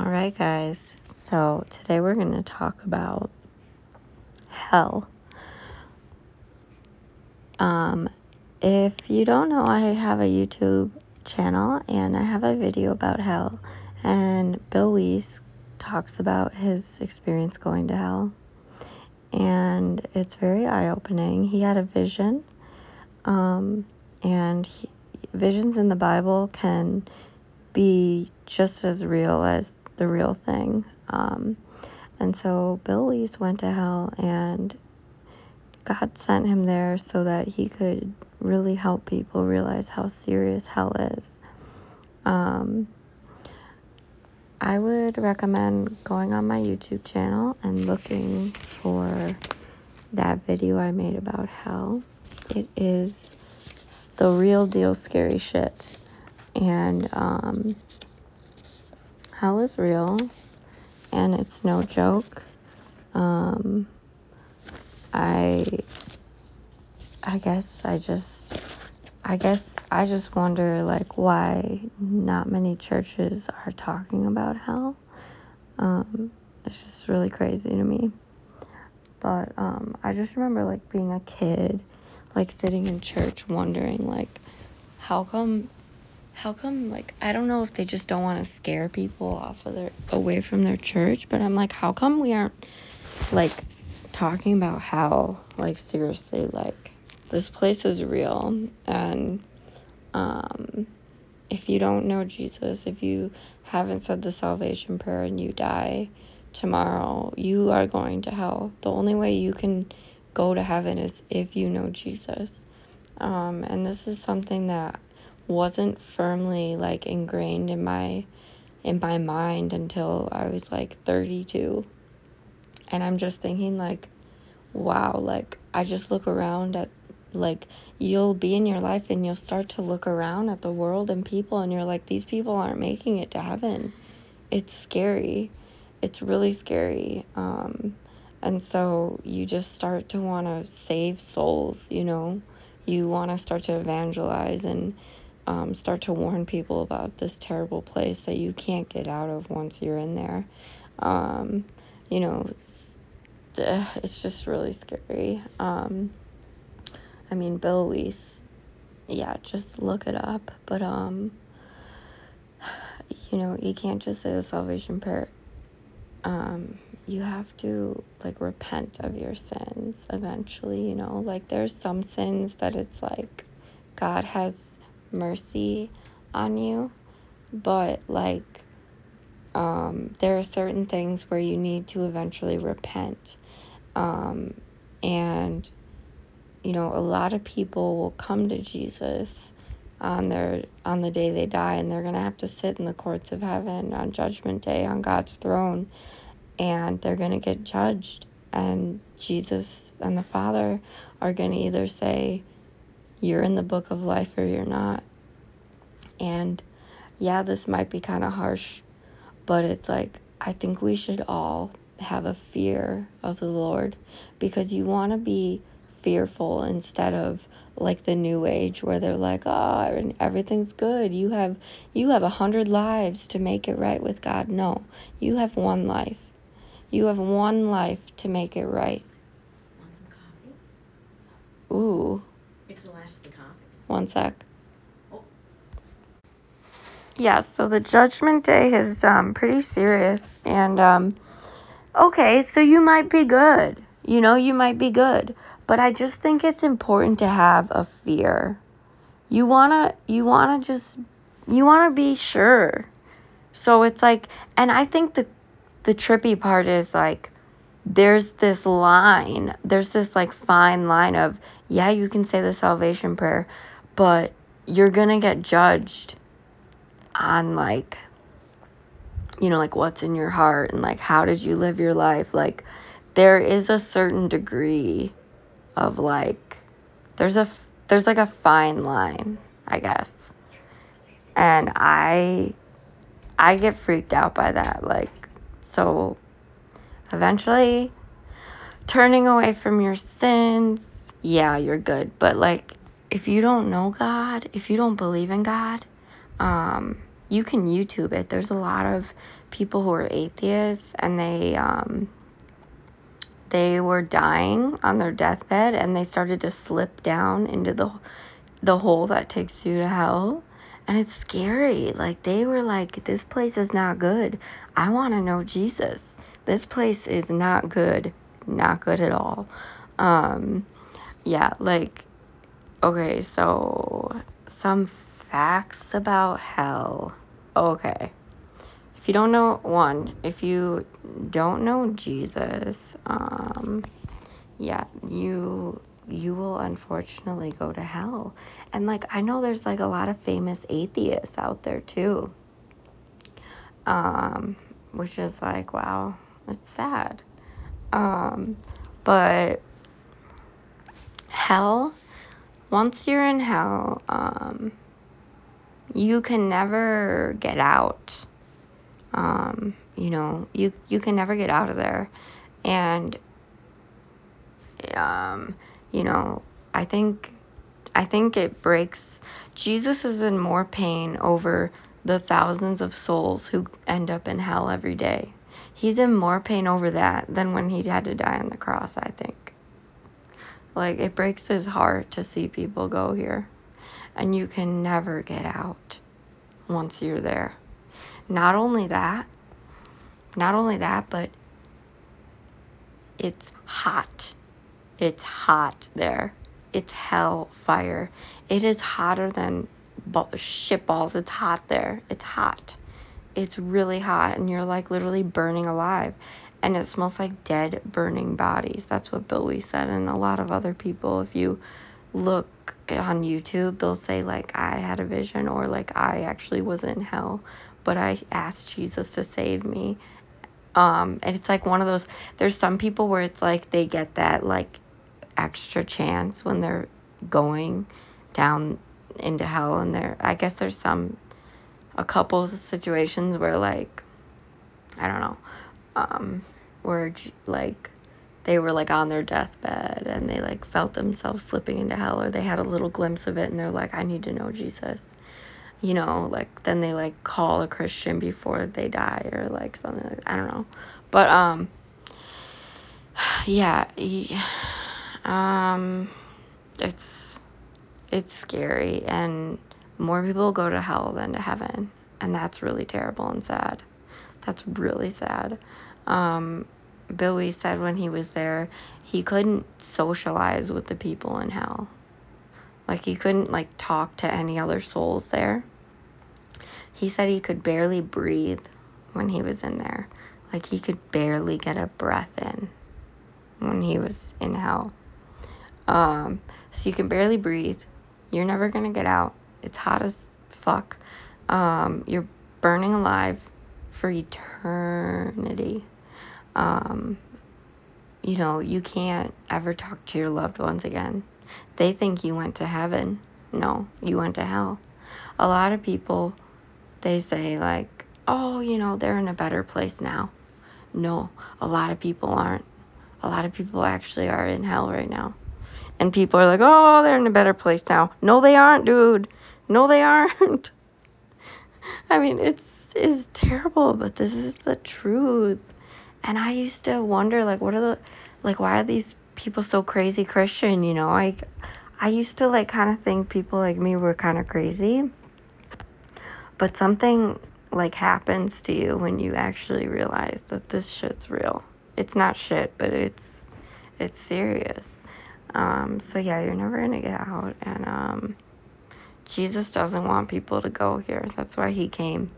All right, guys. So today we're going to talk about hell. Um, if you don't know, I have a YouTube channel and I have a video about hell. And Bill Wiese talks about his experience going to hell. And it's very eye opening. He had a vision. Um, and he, visions in the Bible can be just as real as the real thing. Um, and so Bill Wiese went to hell, and God sent him there so that he could really help people realize how serious hell is. Um, I would recommend going on my YouTube channel and looking for that video I made about hell. It is the real deal scary shit. And um, hell is real and it's no joke. Um, I I guess I just I guess I just wonder like why not many churches are talking about hell. Um, it's just really crazy to me. But um, I just remember like being a kid, like sitting in church wondering like how come how come like I don't know if they just don't want to scare people off of their away from their church, but I'm like how come we aren't like talking about hell like seriously like this place is real and um if you don't know Jesus, if you haven't said the salvation prayer and you die tomorrow, you are going to hell. The only way you can go to heaven is if you know Jesus. Um, and this is something that wasn't firmly like ingrained in my in my mind until I was like 32. And I'm just thinking like wow, like I just look around at like you'll be in your life and you'll start to look around at the world and people and you're like these people aren't making it to heaven. It's scary. It's really scary. Um and so you just start to want to save souls, you know. You want to start to evangelize and um, start to warn people about this terrible place that you can't get out of once you're in there. Um, you know, it's, it's just really scary. Um, I mean, Bill yeah, just look it up. But, um, you know, you can't just say the salvation prayer. Um, you have to, like, repent of your sins eventually, you know? Like, there's some sins that it's like God has mercy on you, but, like, um, there are certain things where you need to eventually repent. Um, and you know, a lot of people will come to Jesus on their on the day they die and they're going to have to sit in the courts of heaven on judgment day on God's throne and they're going to get judged and Jesus and the Father are going to either say you're in the book of life or you're not. And yeah, this might be kind of harsh, but it's like I think we should all have a fear of the Lord because you want to be fearful instead of like the new age where they're like oh everything's good. You have you have a hundred lives to make it right with god. No you have one life. You have one life to make it right. Want some coffee? ooh It's the last of the coffee. One sec yeah so the judgment day is um pretty serious and um okay so you might be good you know you might be good but I just think it's important to have a fear. You wanna you wanna just you wanna be sure. So it's like and I think the the trippy part is like there's this line, there's this like fine line of yeah, you can say the salvation prayer, but you're gonna get judged on like you know like what's in your heart and like how did you live your life like there is a certain degree of like there's a there's like a fine line, I guess. And I I get freaked out by that like so eventually turning away from your sins, yeah, you're good, but like if you don't know God, if you don't believe in God, um you can YouTube it. There's a lot of people who are atheists and they um they were dying on their deathbed and they started to slip down into the the hole that takes you to hell. And it's scary. Like they were like this place is not good. I want to know jesus. This place is not good. Not good at all. Um yeah like okay so some facts about hell okay if you don't know one, if you don't know Jesus, um, yeah, you you will unfortunately go to hell. And like I know there's like a lot of famous atheists out there too. Um, which is like wow, it's sad. Um, but hell, once you're in hell, um, you can never get out um, you know, you you can never get out of there, and um, you know, I think I think it breaks. Jesus is in more pain over the thousands of souls who end up in hell every day. He's in more pain over that than when he had to die on the cross, I think. Like, it breaks his heart to see people go here. And you can never get out once you're there. Not only that, not only that, but it's hot. It's hot there. It's hell fire. It is hotter than shit balls. It's hot there. It's hot. It's really hot, and you're like literally burning alive. And it smells like dead, burning bodies. That's what Billy said, and a lot of other people. If you look on YouTube, they'll say, like, I had a vision, or like, I actually was in hell, but I asked Jesus to save me um, and it's like one of those, there's some people where it's like they get that like extra chance when they're going down into hell. And there, I guess there's some, a couple situations where like, I don't know, um, where like they were like on their deathbed and they like felt themselves slipping into hell or they had a little glimpse of it and they're like, I need to know Jesus you know, like then they like call a Christian before they die or like something like I don't know. But um yeah, um it's it's scary and more people go to hell than to heaven and that's really terrible and sad. That's really sad. Um Billy said when he was there, he couldn't socialize with the people in hell. Like he couldn't like talk to any other souls there. He said he could barely breathe when he was in there. Like he could barely get a breath in when he was in hell. Um, so you can barely breathe. You're never gonna get out. It's hot as fuck. Um, you're burning alive for eternity. Um, you know, you can't ever talk to your loved ones again. They think you went to heaven. No, you went to hell. A lot of people, they say, like, oh, you know, they're in a better place now. No, a lot of people aren't. A lot of people actually are in hell right now. And people are like, oh, they're in a better place now. No, they aren't, dude. No, they aren't. I mean, it's it's terrible, but this is the truth. And I used to wonder, like, what are the, like, why are these people so crazy Christian? You know, like, I used to like kind of think people like me were kind of crazy. But something like happens to you when you actually realize that this shit's real. It's not shit, but it's it's serious. Um, so yeah, you're never gonna get out, and um, Jesus doesn't want people to go here. That's why he came.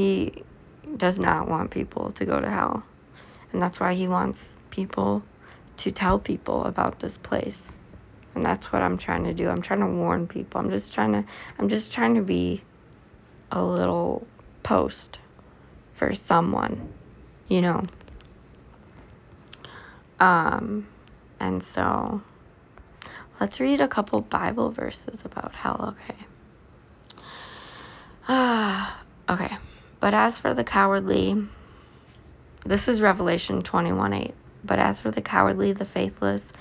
He does not want people to go to hell, and that's why he wants people to tell people about this place and that's what I'm trying to do. I'm trying to warn people. I'm just trying to I'm just trying to be a little post for someone, you know. Um and so let's read a couple Bible verses about hell, okay? Ah, okay. But as for the cowardly, this is Revelation 21 8. But as for the cowardly, the faithless,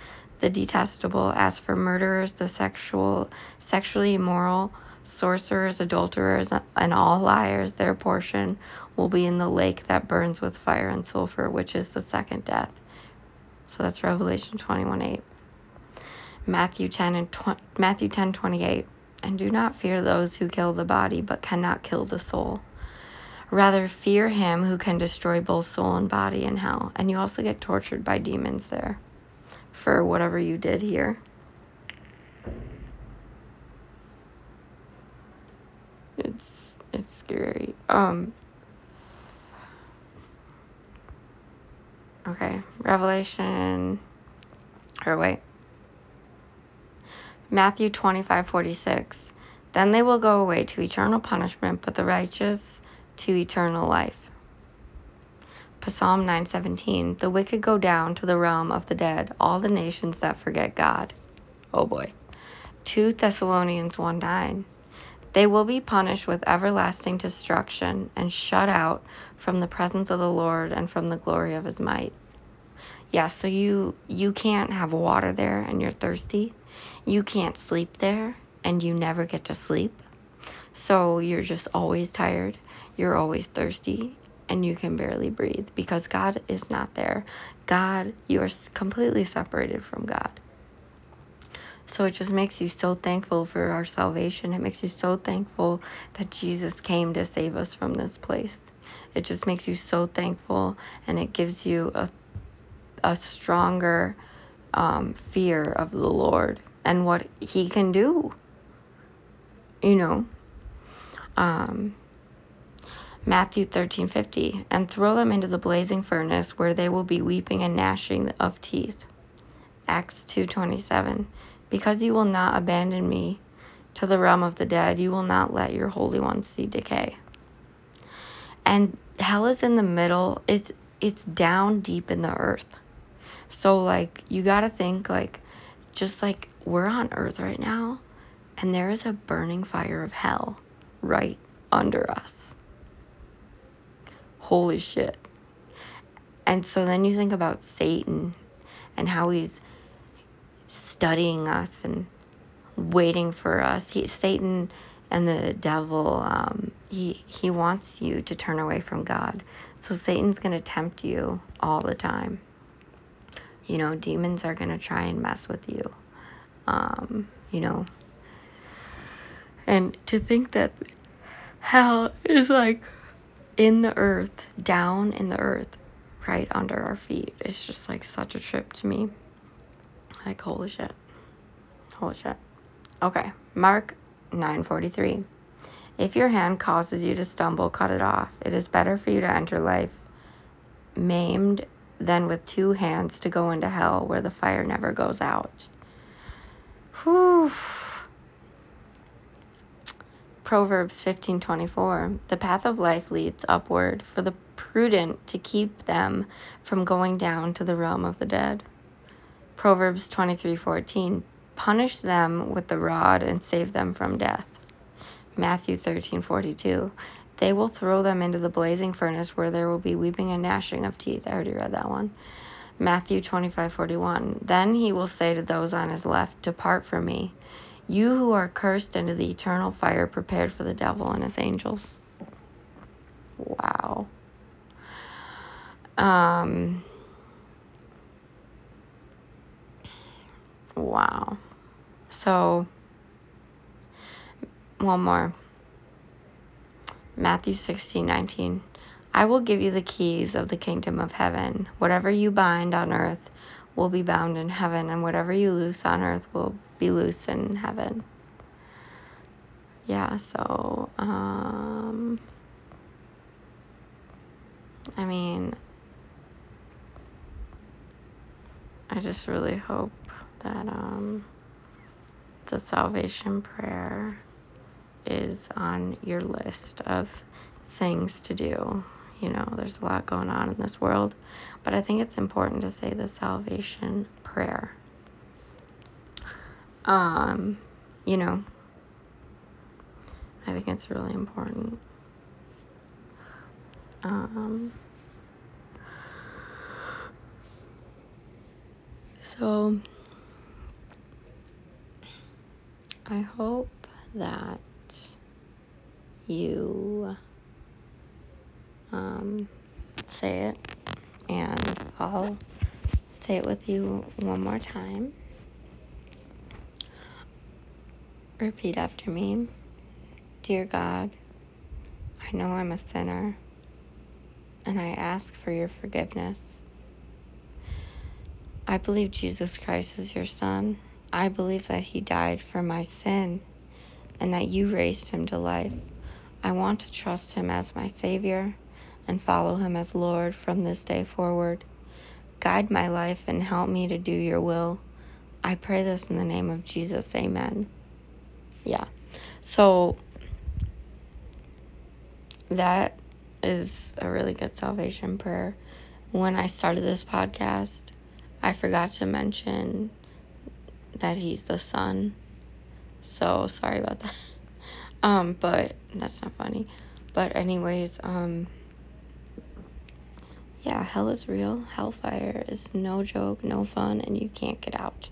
the detestable, as for murderers, the sexual, sexually immoral, sorcerers, adulterers, and all liars, their portion will be in the lake that burns with fire and sulfur, which is the second death. So that's Revelation 21 8. Matthew 10 and tw- Matthew 10 28. And do not fear those who kill the body, but cannot kill the soul. Rather, fear him who can destroy both soul and body in hell. And you also get tortured by demons there for whatever you did here. It's it's scary. Um Okay, Revelation or wait. Matthew 25:46. Then they will go away to eternal punishment, but the righteous to eternal life. Psalm 9:17. The wicked go down to the realm of the dead, all the nations that forget God. Oh boy. 2 Thessalonians 1:9. They will be punished with everlasting destruction and shut out from the presence of the Lord and from the glory of his might. Yeah, so you you can't have water there and you're thirsty. You can't sleep there and you never get to sleep. So you're just always tired. You're always thirsty and you can barely breathe because God is not there. God, you are completely separated from God. So it just makes you so thankful for our salvation. It makes you so thankful that Jesus came to save us from this place. It just makes you so thankful and it gives you a, a stronger um, fear of the Lord and what He can do. You know, um, Matthew 13:50, and throw them into the blazing furnace where they will be weeping and gnashing of teeth. Acts 2:27, because you will not abandon me to the realm of the dead, you will not let your holy one see decay. And hell is in the middle. It's it's down deep in the earth. So like you got to think like just like we're on earth right now and there is a burning fire of hell right under us. Holy shit. And so then you think about Satan and how he's studying us and waiting for us. He, Satan and the devil, um, he he wants you to turn away from God. So Satan's gonna tempt you all the time. You know, demons are gonna try and mess with you. Um, you know, and to think that hell is like in the earth, down in the earth, right under our feet. It's just like such a trip to me. Like holy shit. Holy shit. Okay, Mark 9:43. If your hand causes you to stumble, cut it off. It is better for you to enter life maimed than with two hands to go into hell where the fire never goes out. Whew. Proverbs 15:24 The path of life leads upward for the prudent to keep them from going down to the realm of the dead. Proverbs 23:14 Punish them with the rod and save them from death. Matthew 13:42 They will throw them into the blazing furnace where there will be weeping and gnashing of teeth. I already read that one. Matthew 25:41 Then he will say to those on his left, Depart from me you who are cursed into the eternal fire prepared for the devil and his angels. Wow. Um, wow. So, one more. Matthew 16, 19. I will give you the keys of the kingdom of heaven. Whatever you bind on earth will be bound in heaven, and whatever you loose on earth will be loose in heaven. Yeah, so, um, I mean, I just really hope that, um, the salvation prayer is on your list of things to do. You know, there's a lot going on in this world, but I think it's important to say the salvation prayer. Um, you know, I think it's really important. Um, so, I hope that you um, say it, and I'll say it with you one more time. Repeat after me. Dear God, I know I'm a sinner, and I ask for your forgiveness. I believe Jesus Christ is your Son. I believe that He died for my sin and that you raised Him to life. I want to trust Him as my Savior and follow Him as Lord from this day forward. Guide my life and help me to do your will. I pray this in the name of Jesus. Amen. Yeah. So that is a really good salvation prayer. When I started this podcast, I forgot to mention that he's the son. So sorry about that. Um, but that's not funny. But anyways, um yeah, hell is real. Hellfire is no joke, no fun, and you can't get out.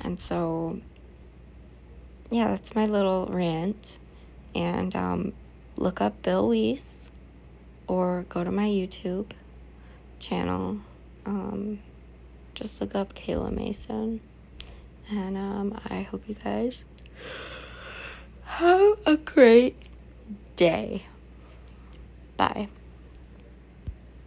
And so yeah, that's my little rant. And um, look up Bill Weiss or go to my YouTube channel. Um, just look up Kayla Mason. And um, I hope you guys have a great day. Bye.